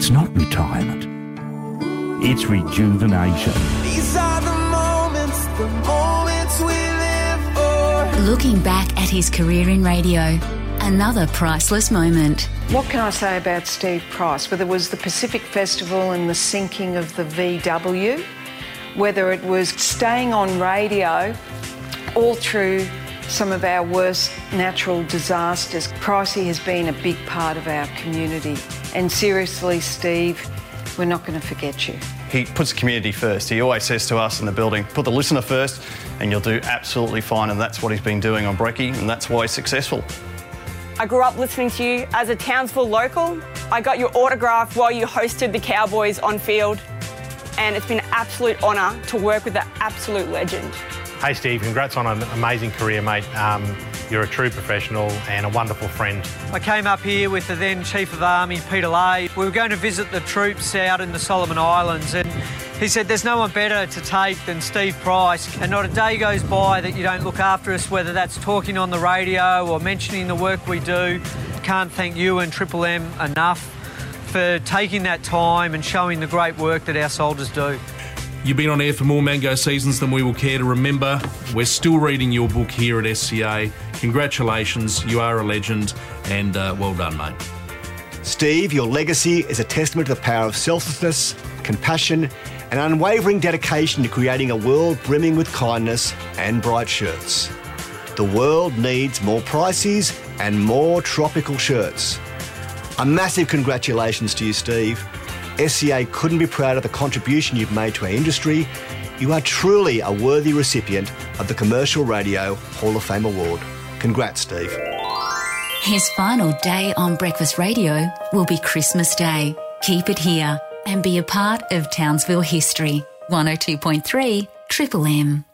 It's not retirement. It's rejuvenation. These are the moments, the moments we live for. Looking back at his career in radio, another priceless moment. What can I say about Steve Price? Whether it was the Pacific Festival and the sinking of the VW, whether it was staying on radio all through some of our worst natural disasters, Pricey has been a big part of our community. And seriously, Steve, we're not going to forget you. He puts the community first. He always says to us in the building, put the listener first and you'll do absolutely fine. And that's what he's been doing on Brecky and that's why he's successful. I grew up listening to you as a Townsville local. I got your autograph while you hosted the Cowboys on field, and it's been an absolute honour to work with that absolute legend. Hey Steve, congrats on an amazing career, mate. Um, you're a true professional and a wonderful friend. I came up here with the then Chief of Army, Peter Leahy. We were going to visit the troops out in the Solomon Islands, and he said there's no one better to take than Steve Price, and not a day goes by that you don't look after us, whether that's talking on the radio or mentioning the work we do. Can't thank you and Triple M enough for taking that time and showing the great work that our soldiers do. You've been on air for more Mango seasons than we will care to remember. We're still reading your book here at SCA. Congratulations, you are a legend, and uh, well done, mate. Steve, your legacy is a testament to the power of selflessness, compassion, and unwavering dedication to creating a world brimming with kindness and bright shirts. The world needs more Prices and more tropical shirts. A massive congratulations to you, Steve. SCA couldn't be prouder of the contribution you've made to our industry. You are truly a worthy recipient of the Commercial Radio Hall of Fame Award. Congrats, Steve. His final day on breakfast radio will be Christmas Day. Keep it here and be a part of Townsville history. 102.3 Triple M.